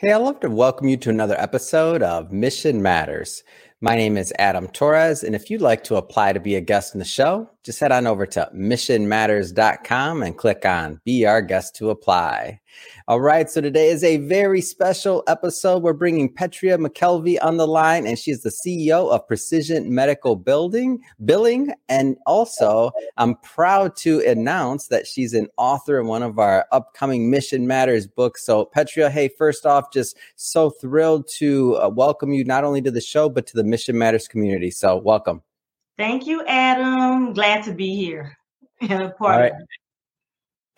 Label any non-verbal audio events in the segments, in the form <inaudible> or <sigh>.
Hey, I'd love to welcome you to another episode of Mission Matters. My name is Adam Torres, and if you'd like to apply to be a guest in the show, just head on over to missionmatters.com and click on Be Our Guest to Apply. All right, so today is a very special episode. We're bringing Petria McKelvey on the line, and she's the CEO of Precision Medical Building Billing. And also, I'm proud to announce that she's an author in one of our upcoming Mission Matters books. So, Petria, hey, first off, just so thrilled to uh, welcome you not only to the show, but to the Mission Matters community. So, welcome. Thank you, Adam. Glad to be here. All right.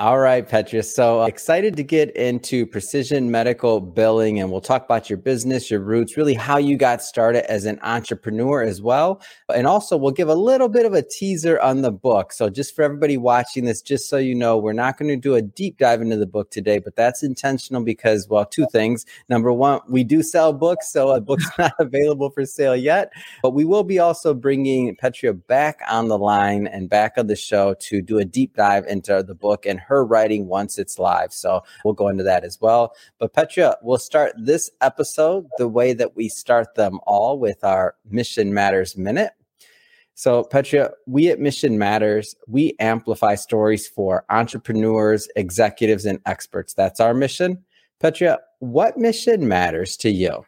All right, Petra. So uh, excited to get into precision medical billing, and we'll talk about your business, your roots, really how you got started as an entrepreneur as well. And also, we'll give a little bit of a teaser on the book. So, just for everybody watching this, just so you know, we're not going to do a deep dive into the book today, but that's intentional because, well, two things. Number one, we do sell books, so a book's <laughs> not available for sale yet, but we will be also bringing Petra back on the line and back on the show to do a deep dive into the book and her writing once it's live. So we'll go into that as well. But Petra, we'll start this episode the way that we start them all with our Mission Matters Minute. So, Petra, we at Mission Matters, we amplify stories for entrepreneurs, executives, and experts. That's our mission. Petra, what mission matters to you?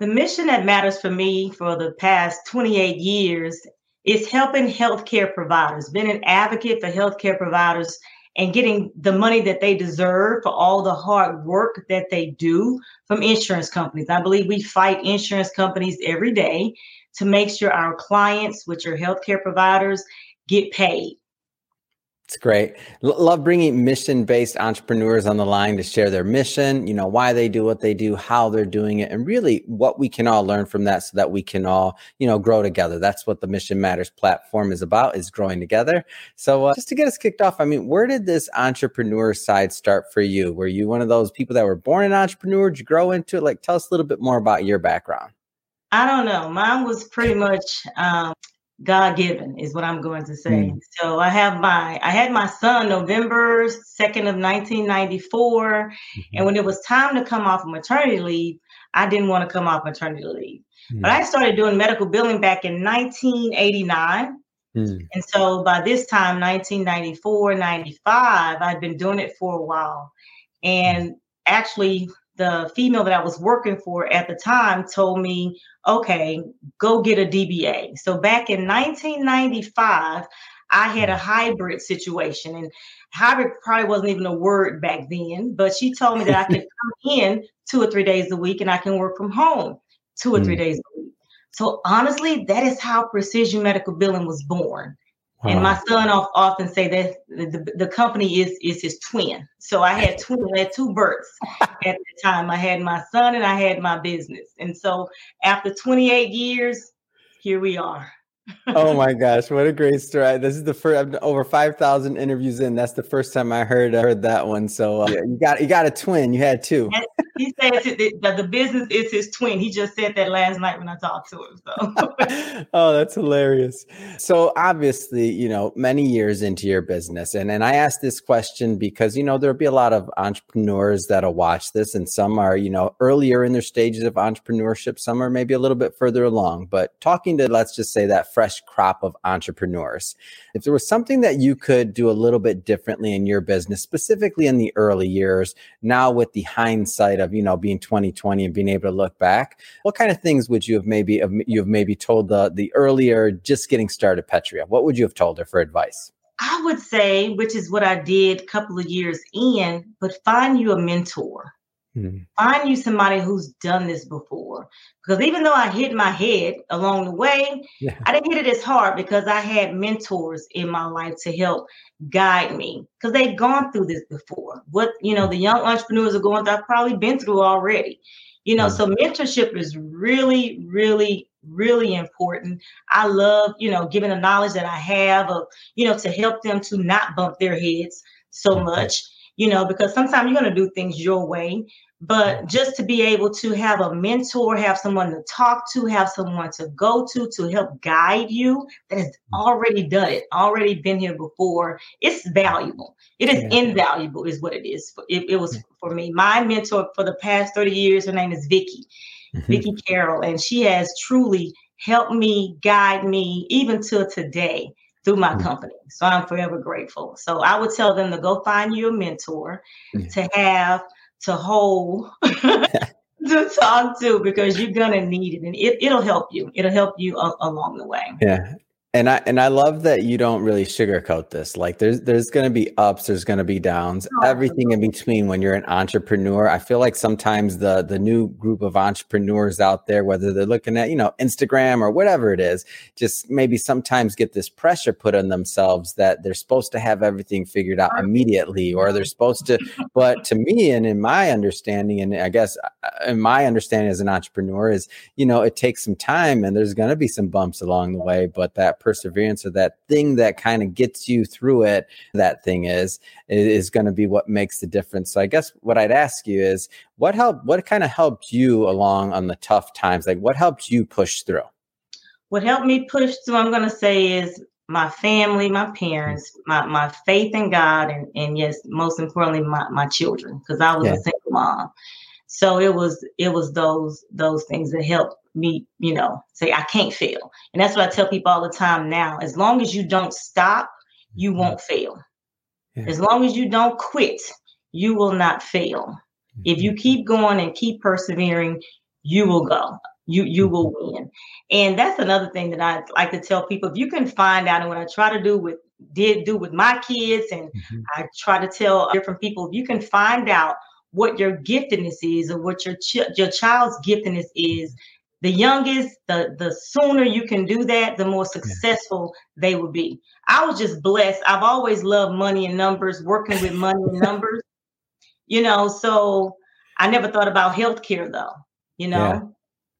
The mission that matters for me for the past 28 years is helping healthcare providers, being an advocate for healthcare providers and getting the money that they deserve for all the hard work that they do from insurance companies. I believe we fight insurance companies every day to make sure our clients, which are healthcare providers, get paid. It's great. L- love bringing mission based entrepreneurs on the line to share their mission, you know, why they do what they do, how they're doing it, and really what we can all learn from that so that we can all, you know, grow together. That's what the Mission Matters platform is about, is growing together. So uh, just to get us kicked off, I mean, where did this entrepreneur side start for you? Were you one of those people that were born an entrepreneur? Did you grow into it? Like, tell us a little bit more about your background. I don't know. Mine was pretty much um, God given is what I'm going to say. Mm. So I have my I had my son November 2nd of 1994 mm-hmm. and when it was time to come off of maternity leave, I didn't want to come off maternity leave. Mm. But I started doing medical billing back in 1989. Mm. And so by this time 1994, 95, I'd been doing it for a while. And actually the female that I was working for at the time told me, okay, go get a DBA. So back in 1995, I had a hybrid situation, and hybrid probably wasn't even a word back then, but she told me that I could <laughs> come in two or three days a week and I can work from home two or mm. three days a week. So honestly, that is how precision medical billing was born. And my son often say that the, the company is is his twin. So I had twin, I had two births <laughs> at the time. I had my son and I had my business. And so after 28 years, here we are oh my <laughs> gosh, what a great story! This is the first over five thousand interviews in. That's the first time I heard I heard that one. So uh, you got you got a twin. You had two. He says that the business is his twin. He just said that last night when I talked to him. So. <laughs> oh, that's hilarious. So obviously, you know, many years into your business, and and I asked this question because you know there'll be a lot of entrepreneurs that'll watch this, and some are you know earlier in their stages of entrepreneurship, some are maybe a little bit further along. But talking to let's just say that fresh crop of entrepreneurs. If there was something that you could do a little bit differently in your business, specifically in the early years, now with the hindsight of, you know, being 2020 and being able to look back, what kind of things would you have maybe you have maybe told the the earlier just getting started Petria? What would you have told her for advice? I would say, which is what I did a couple of years in, but find you a mentor. Mm-hmm. Find you somebody who's done this before. Because even though I hit my head along the way, yeah. I didn't hit it as hard because I had mentors in my life to help guide me because they've gone through this before. What, you know, the young entrepreneurs are going through, I've probably been through already. You know, mm-hmm. so mentorship is really, really, really important. I love, you know, giving the knowledge that I have of, you know, to help them to not bump their heads so much you know, because sometimes you're going to do things your way, but just to be able to have a mentor, have someone to talk to, have someone to go to to help guide you that has already done it, already been here before, it's valuable. It is yeah. invaluable, is what it is. It, it was for me. My mentor for the past 30 years, her name is Vicky, mm-hmm. Vicky Carroll, and she has truly helped me, guide me, even till today through my mm-hmm. company. So I'm forever grateful. So I would tell them to go find you a mentor, mm-hmm. to have to hold <laughs> to talk to because you're gonna need it and it, it'll help you. It'll help you a- along the way. Yeah and I and I love that you don't really sugarcoat this. Like there's there's going to be ups, there's going to be downs, oh, everything in between when you're an entrepreneur. I feel like sometimes the the new group of entrepreneurs out there whether they're looking at, you know, Instagram or whatever it is, just maybe sometimes get this pressure put on themselves that they're supposed to have everything figured out immediately or they're supposed to <laughs> but to me and in my understanding and I guess uh, in my understanding as an entrepreneur is, you know, it takes some time and there's going to be some bumps along the way, but that perseverance or that thing that kind of gets you through it, that thing is, is going to be what makes the difference. So I guess what I'd ask you is what helped, what kind of helped you along on the tough times? Like what helped you push through? What helped me push through, I'm going to say is my family, my mm. parents, my, my faith in God, and, and yes, most importantly, my, my children, because I was yeah. a single mom. So it was it was those those things that helped me, you know, say I can't fail. And that's what I tell people all the time now. As long as you don't stop, you mm-hmm. won't fail. Yeah. As long as you don't quit, you will not fail. If you mm-hmm. keep going and keep persevering, you will go. You you will mm-hmm. win. And that's another thing that I like to tell people. If you can find out, and what I try to do with did do with my kids, and mm-hmm. I try to tell different people, if you can find out what your giftedness is or what your ch- your child's giftedness is, the youngest, the the sooner you can do that, the more successful they will be. I was just blessed. I've always loved money and numbers, working with money and numbers. <laughs> You know, so I never thought about healthcare though, you know. Yeah.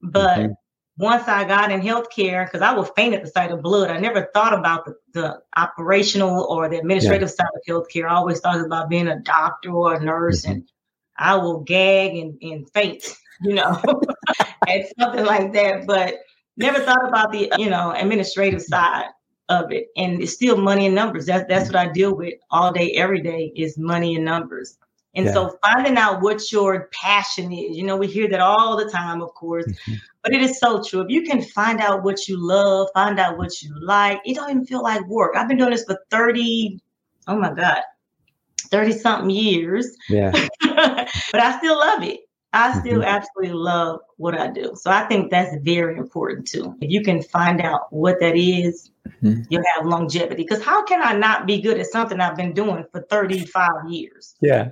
But mm-hmm. once I got in healthcare, because I would faint at the sight of blood, I never thought about the, the operational or the administrative yeah. side of healthcare. I always thought about being a doctor or a nurse, mm-hmm. and I will gag and, and faint you know, <laughs> and something like that. But never thought about the, you know, administrative side of it. And it's still money and numbers. That's that's what I deal with all day, every day is money and numbers. And yeah. so finding out what your passion is, you know, we hear that all the time, of course, mm-hmm. but it is so true. If you can find out what you love, find out what you like, it don't even feel like work. I've been doing this for 30, oh my God, 30 something years. Yeah. <laughs> <laughs> but I still love it. I still mm-hmm. absolutely love what I do. So I think that's very important too. If you can find out what that is, mm-hmm. you'll have longevity. Because how can I not be good at something I've been doing for 35 years? Yeah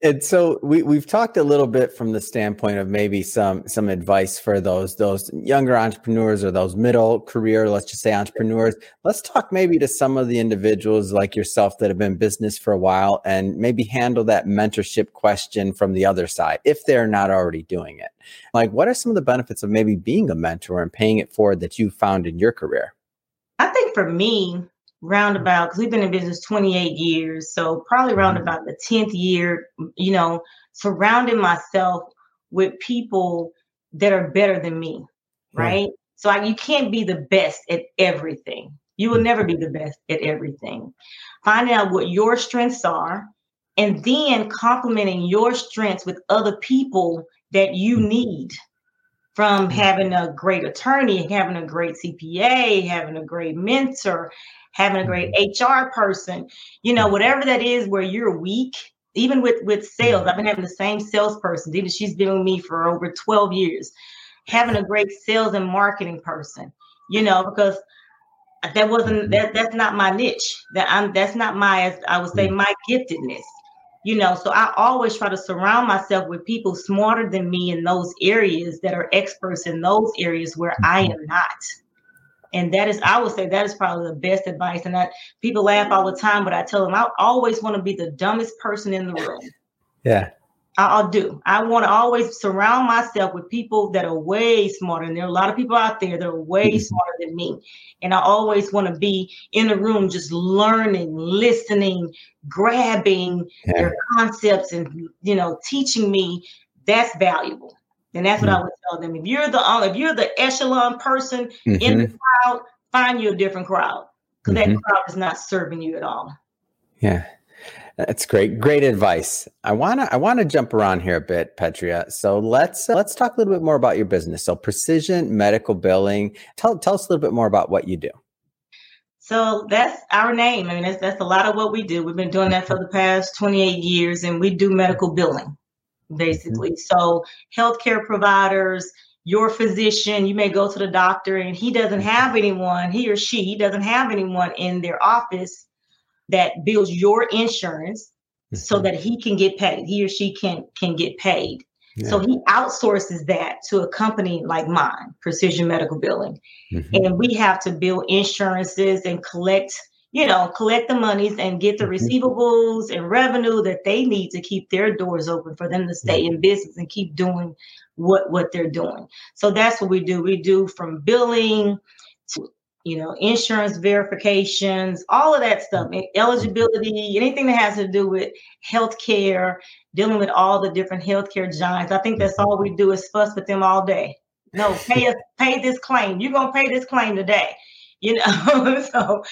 and so we we've talked a little bit from the standpoint of maybe some some advice for those those younger entrepreneurs or those middle career let's just say entrepreneurs. Let's talk maybe to some of the individuals like yourself that have been business for a while and maybe handle that mentorship question from the other side if they're not already doing it. Like what are some of the benefits of maybe being a mentor and paying it forward that you found in your career? I think for me roundabout because we've been in business 28 years so probably around mm-hmm. about the 10th year you know surrounding myself with people that are better than me right so I, you can't be the best at everything you will never be the best at everything finding out what your strengths are and then complementing your strengths with other people that you mm-hmm. need from mm-hmm. having a great attorney, having a great CPA, having a great mentor, having a great HR mm-hmm. person, you know, whatever that is where you're weak. Even with with sales, I've been having the same salesperson. Even she's been with me for over 12 years. Having a great sales and marketing person, you know, because that wasn't mm-hmm. that that's not my niche. That I'm that's not my I would say mm-hmm. my giftedness. You know, so I always try to surround myself with people smarter than me in those areas that are experts in those areas where I am not and that is i would say that is probably the best advice and that people laugh all the time but i tell them i always want to be the dumbest person in the room yeah I'll do. I want to always surround myself with people that are way smarter. And there are a lot of people out there that are way mm-hmm. smarter than me. And I always want to be in the room just learning, listening, grabbing yeah. their concepts and you know, teaching me. That's valuable. And that's what mm-hmm. I would tell them. If you're the if you're the echelon person mm-hmm. in the mm-hmm. crowd, find you a different crowd. Because that mm-hmm. crowd is not serving you at all. Yeah. That's great. Great advice. I want to I want to jump around here a bit, Petria. So let's uh, let's talk a little bit more about your business. So Precision Medical Billing. Tell tell us a little bit more about what you do. So that's our name. I mean, that's that's a lot of what we do. We've been doing that for the past 28 years, and we do medical billing, basically. Mm-hmm. So healthcare providers, your physician, you may go to the doctor, and he doesn't have anyone, he or she doesn't have anyone in their office that bills your insurance mm-hmm. so that he can get paid. He or she can can get paid. Yeah. So he outsources that to a company like mine, Precision Medical Billing. Mm-hmm. And we have to bill insurances and collect, you know, collect the monies and get the mm-hmm. receivables and revenue that they need to keep their doors open for them to stay in business and keep doing what what they're doing. So that's what we do. We do from billing to you know, insurance verifications, all of that stuff, eligibility, anything that has to do with healthcare, dealing with all the different healthcare giants. I think that's all we do is fuss with them all day. No, pay us, pay this claim. You're gonna pay this claim today. You know, <laughs> so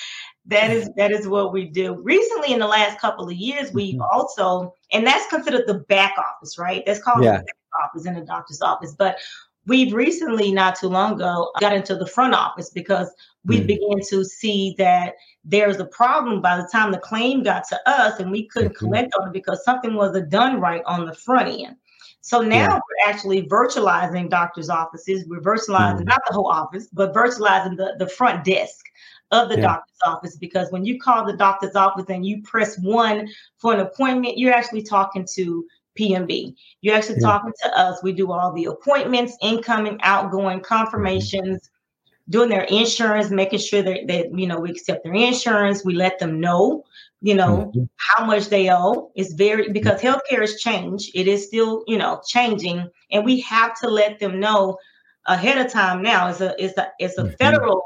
that is that is what we do. Recently, in the last couple of years, we've mm-hmm. also, and that's considered the back office, right? That's called yeah. the back office in the doctor's office. But we've recently, not too long ago, got into the front office because we mm. began to see that there's a problem by the time the claim got to us and we couldn't mm-hmm. collect on it because something wasn't done right on the front end. So now yeah. we're actually virtualizing doctors' offices. We're virtualizing mm. not the whole office, but virtualizing the, the front desk of the yeah. doctor's office because when you call the doctor's office and you press one for an appointment, you're actually talking to PMB. You're actually yeah. talking to us. We do all the appointments, incoming, outgoing, confirmations, doing their insurance, making sure that, that you know we accept their insurance. We let them know, you know, mm-hmm. how much they owe. It's very because healthcare has changed. It is still, you know, changing, and we have to let them know ahead of time. Now it's a it's a it's a mm-hmm. federal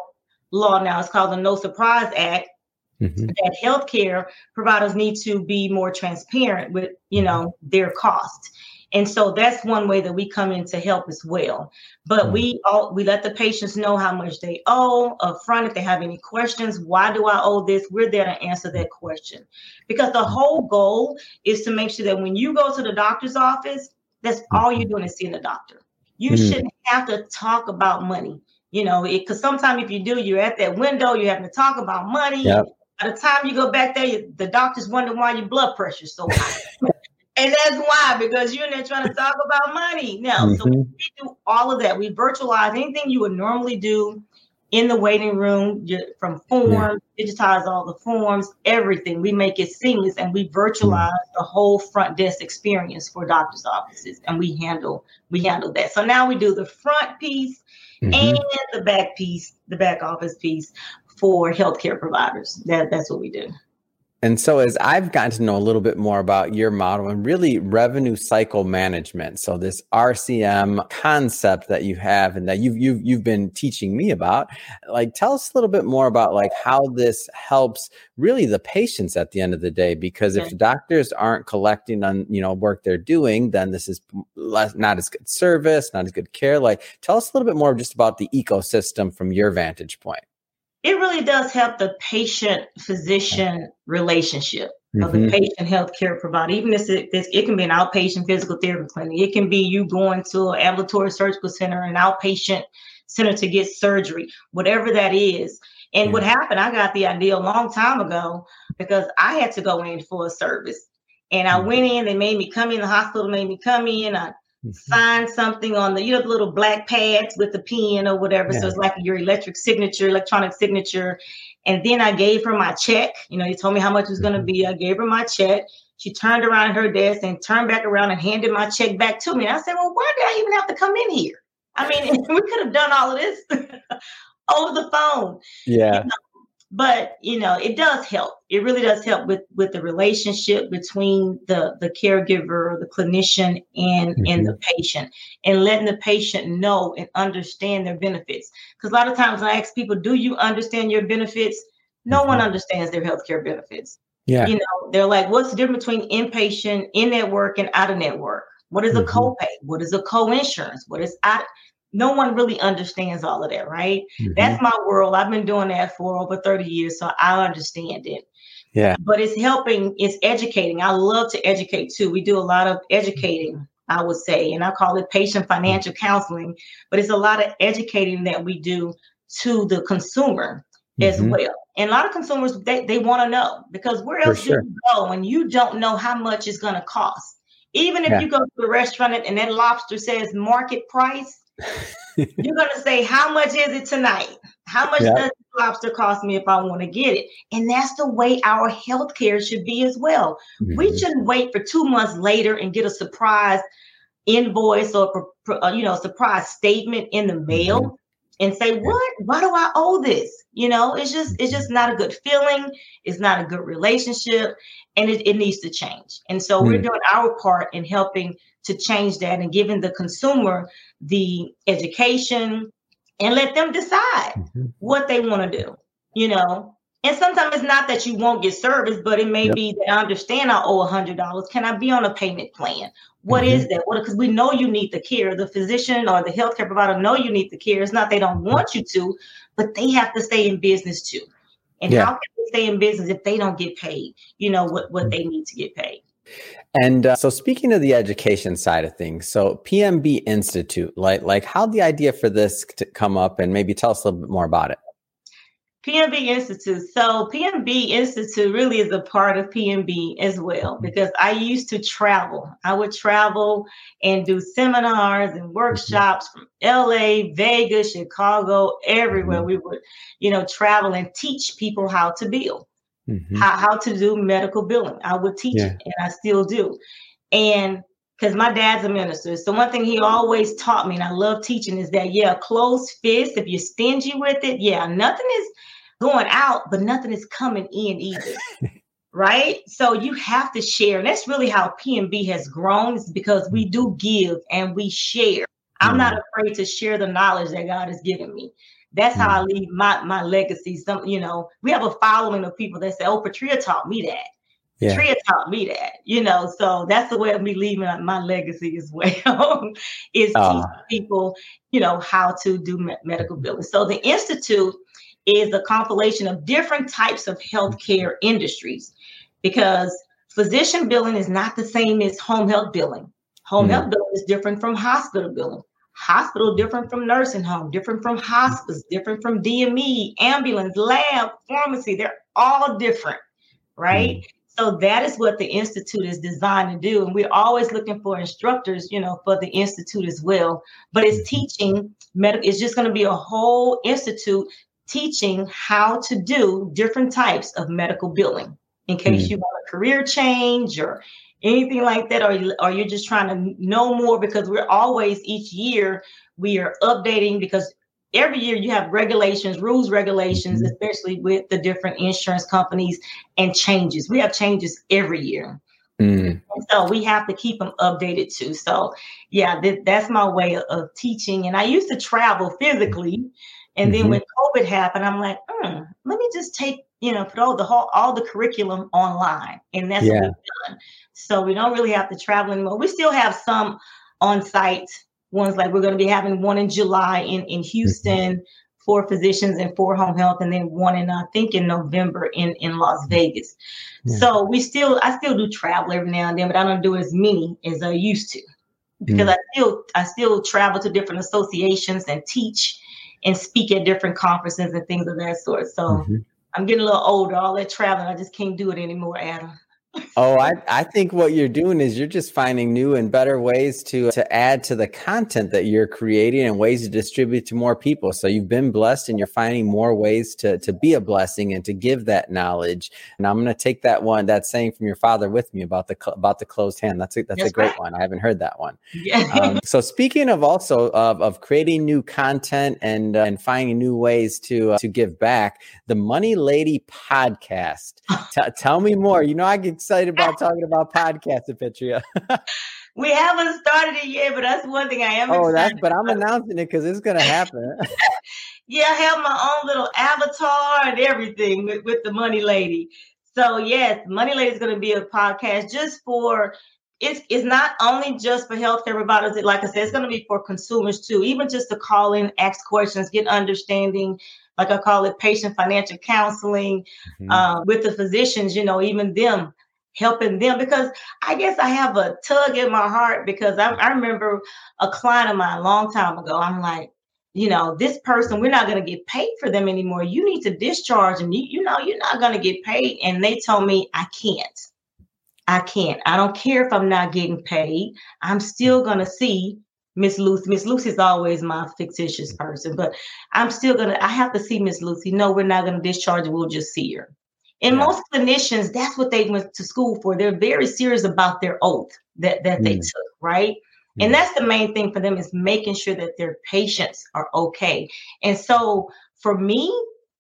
law now. It's called the No Surprise Act mm-hmm. that healthcare providers need to be more transparent with you know their cost and so that's one way that we come in to help as well but mm-hmm. we all we let the patients know how much they owe up front if they have any questions why do i owe this we're there to answer that question because the whole goal is to make sure that when you go to the doctor's office that's all you're mm-hmm. doing is seeing the doctor you mm-hmm. shouldn't have to talk about money you know because sometimes if you do you're at that window you're having to talk about money yep. By the time you go back there, the doctors wonder why your blood pressure's so high. <laughs> and that's why, because you're in there trying to talk about money. Now, mm-hmm. so we do all of that. We virtualize anything you would normally do in the waiting room from forms, yeah. digitize all the forms, everything. We make it seamless and we virtualize mm-hmm. the whole front desk experience for doctors' offices. And we handle we handle that. So now we do the front piece mm-hmm. and the back piece, the back office piece for healthcare providers. That that's what we do. And so, as I've gotten to know a little bit more about your model and really revenue cycle management, so this RCM concept that you have and that you've you've you've been teaching me about, like tell us a little bit more about like how this helps really the patients at the end of the day. Because if doctors aren't collecting on you know work they're doing, then this is less, not as good service, not as good care. Like, tell us a little bit more just about the ecosystem from your vantage point it really does help the patient physician relationship mm-hmm. of the mm-hmm. patient healthcare provider. Even if it, it can be an outpatient physical therapy clinic, it can be you going to an ambulatory surgical center, an outpatient center to get surgery, whatever that is. And mm-hmm. what happened, I got the idea a long time ago because I had to go in for a service. And I mm-hmm. went in, they made me come in, the hospital made me come in. I mm-hmm. sign something on the you know the little black pads with the pen or whatever. Yeah. So it's like your electric signature, electronic signature. And then I gave her my check. You know, he told me how much it was going to mm-hmm. be. I gave her my check. She turned around her desk and turned back around and handed my check back to me. And I said, Well, why did I even have to come in here? I mean, <laughs> we could have done all of this <laughs> over the phone. Yeah. You know? But you know it does help. It really does help with with the relationship between the the caregiver the clinician and mm-hmm. and the patient and letting the patient know and understand their benefits. Because a lot of times when i ask people do you understand your benefits? No mm-hmm. one understands their healthcare benefits. Yeah. You know they're like what's the difference between inpatient in network and out of network what is a mm-hmm. copay? What is a co-insurance? What is out no one really understands all of that, right? Mm-hmm. That's my world. I've been doing that for over 30 years, so I understand it. Yeah. But it's helping, it's educating. I love to educate too. We do a lot of educating, I would say, and I call it patient financial counseling, but it's a lot of educating that we do to the consumer mm-hmm. as well. And a lot of consumers, they, they want to know because where else sure. do you go when you don't know how much it's going to cost? Even if yeah. you go to a restaurant and that lobster says market price, you're going to say, How much is it tonight? How much does this lobster cost me if I want to get it? And that's the way our healthcare should be as well. Mm-hmm. We shouldn't wait for two months later and get a surprise invoice or you know surprise statement in the mail mm-hmm. And say what why do i owe this you know it's just it's just not a good feeling it's not a good relationship and it, it needs to change and so mm-hmm. we're mm. doing our part in helping to change that and giving the consumer the education and let them decide mm-hmm. what they want to do, you know. And sometimes it's not that you won't get service, but it may yep. be that I understand I owe a hundred dollars. Can I be on a payment plan? What mm-hmm. is that? Because we know you need the care. The physician or the healthcare provider know you need the care. It's not they don't want you to, but they have to stay in business too. And yeah. how can they stay in business if they don't get paid? You know what what they need to get paid. And uh, so, speaking of the education side of things, so PMB Institute, like like how the idea for this to come up, and maybe tell us a little bit more about it. PMB Institute. So PMB Institute really is a part of PMB as well mm-hmm. because I used to travel. I would travel and do seminars and mm-hmm. workshops from LA, Vegas, Chicago, everywhere. Mm-hmm. We would, you know, travel and teach people how to build mm-hmm. how, how to do medical billing. I would teach yeah. it, and I still do. And because my dad's a minister. So one thing he always taught me, and I love teaching, is that yeah, closed fist. If you're stingy with it, yeah, nothing is going out, but nothing is coming in either. <laughs> right? So you have to share. And that's really how PMB has grown, is because we do give and we share. I'm not mm-hmm. afraid to share the knowledge that God has given me. That's how I mm. leave my my legacy. Some, you know, we have a following of people that say, "Oh, Petria taught me that." Yeah. Petria taught me that, you know. So that's the way of me leaving my legacy as <laughs> well, is uh. teaching people, you know, how to do me- medical billing. So the institute is a compilation of different types of healthcare industries, because physician billing is not the same as home health billing. Home mm. health billing is different from hospital billing hospital different from nursing home different from hospice different from dme ambulance lab pharmacy they're all different right mm. So that is what the institute is designed to do and we're always looking for instructors you know for the institute as well but it's teaching medical it's just going to be a whole institute teaching how to do different types of medical billing in case mm. you want a career change or anything like that or, or you're just trying to know more because we're always each year we are updating because every year you have regulations rules regulations mm-hmm. especially with the different insurance companies and changes we have changes every year mm. so we have to keep them updated too so yeah th- that's my way of, of, teaching and i used to travel physically and mm-hmm. then when covid happened i'm like mm, let me just take you know put all the whole all the curriculum online and that's yeah. what we've done so we don't really have to travel anymore. We still have some on site ones, like we're going to be having one in July in, in Houston for physicians and for home health, and then one in, I think, in November in, in Las Vegas. Yeah. So we still, I still do travel every now and then, but I don't do as many as I used to because mm. I still, I still travel to different associations and teach and speak at different conferences and things of that sort. So mm-hmm. I'm getting a little older. All that traveling, I just can't do it anymore, Adam. Oh, I, I think what you're doing is you're just finding new and better ways to to add to the content that you're creating and ways to distribute to more people. So you've been blessed and you're finding more ways to to be a blessing and to give that knowledge. And I'm going to take that one that saying from your father with me about the about the closed hand. That's a, that's, that's a great one. I haven't heard that one. Yeah. Um, <laughs> so speaking of also of, of creating new content and uh, and finding new ways to uh, to give back, the Money Lady podcast. <laughs> T- tell me more. You know I get excited about talking about podcasts, Petria. <laughs> we haven't started it yet, but that's one thing I am. Oh, that's but I'm announcing it because it's gonna happen. <laughs> yeah, I have my own little avatar and everything with, with the Money Lady. So yes, Money Lady is going to be a podcast just for. It's, it's not only just for healthcare providers. It, Like I said, it's going to be for consumers too. Even just to call in, ask questions, get understanding, like I call it patient financial counseling mm-hmm. uh, with the physicians, you know, even them helping them because I guess I have a tug in my heart because I, I remember a client of mine a long time ago. I'm like, you know, this person, we're not going to get paid for them anymore. You need to discharge and you, you know, you're not going to get paid. And they told me, I can't. I can't. I don't care if I'm not getting paid. I'm still going to see Miss Lucy. Miss Lucy's always my fictitious person, but I'm still gonna. I have to see Miss Lucy. No, we're not gonna discharge. We'll just see her. And yeah. most clinicians, that's what they went to school for. They're very serious about their oath that that mm. they took, right? Mm. And that's the main thing for them is making sure that their patients are okay. And so for me,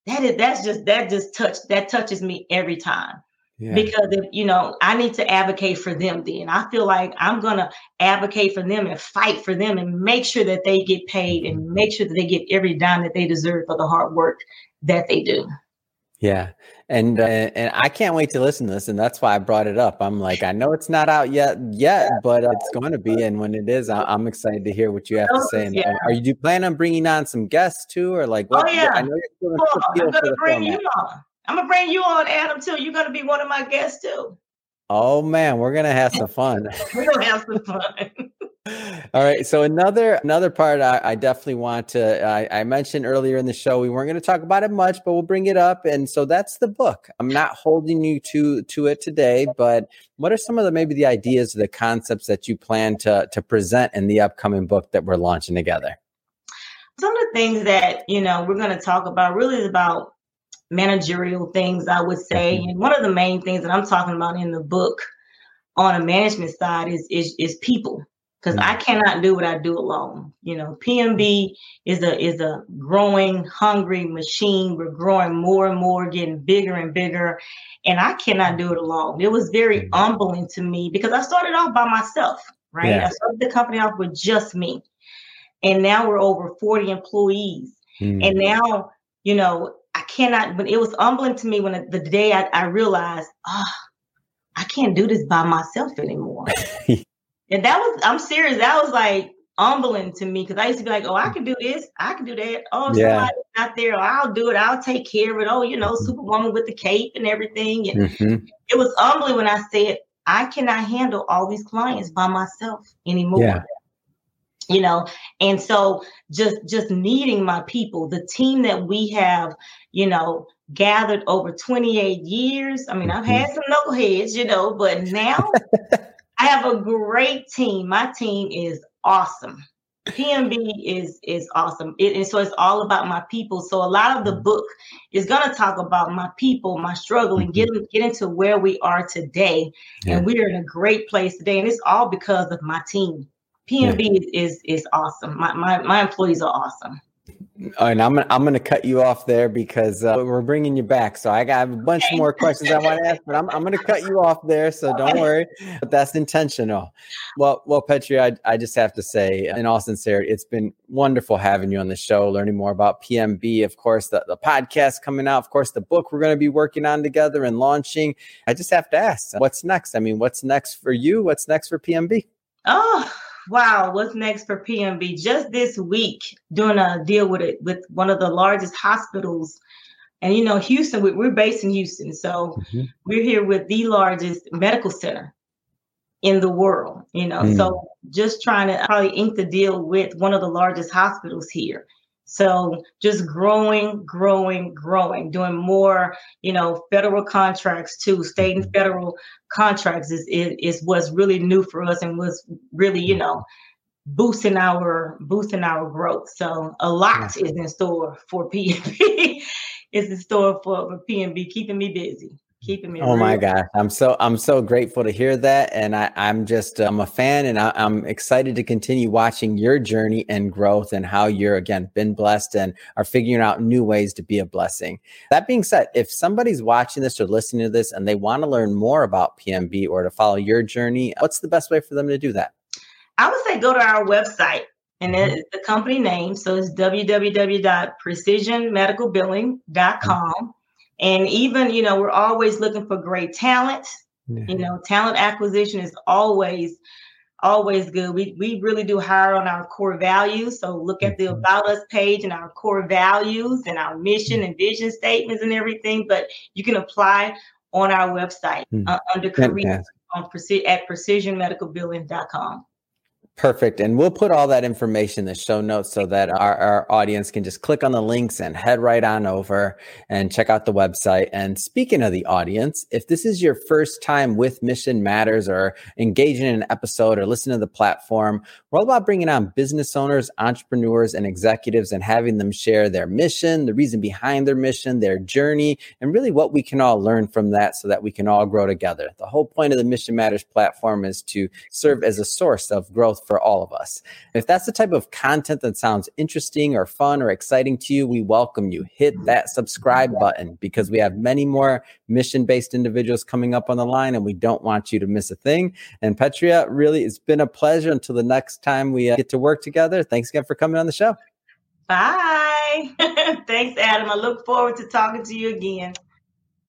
that is that's just that just touch that touches me every time yeah. Because if you know, I need to advocate for them then. I feel like I'm gonna advocate for them and fight for them and make sure that they get paid and make sure that they get every dime that they deserve for the hard work that they do. Yeah. And uh, and I can't wait to listen to this, and that's why I brought it up. I'm like, I know it's not out yet, yet, but uh, it's going to be. And when it is, I, am excited to hear what you have to say. And, yeah. Are you do you plan on bringing on some guests too, or like? What, oh yeah, I know you're. I'm going to bring you on. I'm gonna bring you on, Adam, too. You're gonna be one of my guests too. Oh man, we're gonna have some fun. <laughs> we're gonna have some fun. <laughs> All right. So another another part I, I definitely want to I, I, mentioned earlier in the show we weren't going to talk about it much, but we'll bring it up. And so that's the book. I'm not holding you to to it today, but what are some of the maybe the ideas, or the concepts that you plan to to present in the upcoming book that we're launching together? Some of the things that you know we're going to talk about really is about managerial things, I would say. And one of the main things that I'm talking about in the book on a management side is is, is people. Because I cannot do what I do alone. You know, PMB is a is a growing, hungry machine. We're growing more and more, getting bigger and bigger. And I cannot do it alone. It was very humbling to me because I started off by myself, right? Yeah. I started the company off with just me. And now we're over 40 employees. Mm. And now, you know, cannot, but it was humbling to me when the, day I, I realized, ah, oh, I can't do this by myself anymore. <laughs> and that was, I'm serious. That was like humbling to me because I used to be like, oh, I can do this, I can do that. Oh, yeah. somebody's not there, oh, I'll do it, I'll take care of it. Oh, you know, mm-hmm. Superwoman with the cape and everything. And mm-hmm. it was humbling when I said, I cannot handle all these clients by myself anymore. Yeah you know? And so just just needing my people the team that we have you know gathered over 28 years. I mean i've had mm-hmm. some knuckleheads you know but now i have a great team. My team is awesome. Pmb is is awesome. It, and so it's all about my people. So a lot of the mm-hmm. book is going to talk about my people my struggle and get, mm-hmm. get into where we are today. Yeah. and we're in a great place today. And it's all because of my team PMB yeah. is is awesome. My, my my employees are awesome. And I'm gonna, I'm going to cut you off there because uh, we're bringing you back. So I got a bunch okay. more questions I want to ask, but I'm, I'm going to cut you off there. So <laughs> don't worry, but that's intentional. Well, well, Petri, I, I just have to say, in all sincerity, it's been wonderful having you on the show, learning more about PMB. Of course, the, the podcast coming out. Of course, the book we're going to be working on together and launching. I just have to ask, what's next? I mean, what's next for you? What's next for PMB? Oh, wow, what's next for PMB? Just this week, doing a deal with it with one of the largest hospitals. And you know, Houston, we're based in Houston. So mm-hmm. we're here with the largest medical center in the world, you know. Mm. So just trying to probably ink the deal with one of the largest hospitals here. So just growing, growing, growing, doing more, you know, federal contracts too, state and federal contracts is, is, is what's really new for us and was really, you know, boosting our boosting our growth. So a lot mm. is in store for PMB. is <laughs> in store for, for PMB, keeping me busy keeping me. Oh my God. I'm so I'm so grateful to hear that. And I, I'm just I'm a fan and I, I'm excited to continue watching your journey and growth and how you're again been blessed and are figuring out new ways to be a blessing. That being said, if somebody's watching this or listening to this and they want to learn more about PMB or to follow your journey, what's the best way for them to do that? I would say go to our website and mm-hmm. it's the company name. So it's www.precisionmedicalbilling.com and even, you know, we're always looking for great talent. Yeah. You know, talent acquisition is always always good. We we really do hire on our core values. So look at the mm-hmm. about us page and our core values and our mission and vision statements and everything. But you can apply on our website mm-hmm. uh, under career on at precisionmedicalbilling.com. Perfect. And we'll put all that information in the show notes so that our, our audience can just click on the links and head right on over and check out the website. And speaking of the audience, if this is your first time with Mission Matters or engaging in an episode or listening to the platform, we're all about bringing on business owners, entrepreneurs, and executives and having them share their mission, the reason behind their mission, their journey, and really what we can all learn from that so that we can all grow together. The whole point of the Mission Matters platform is to serve as a source of growth for all of us. If that's the type of content that sounds interesting or fun or exciting to you, we welcome you. Hit that subscribe button because we have many more mission based individuals coming up on the line and we don't want you to miss a thing. And Petria, really, it's been a pleasure until the next time we uh, get to work together. Thanks again for coming on the show. Bye. <laughs> Thanks, Adam. I look forward to talking to you again.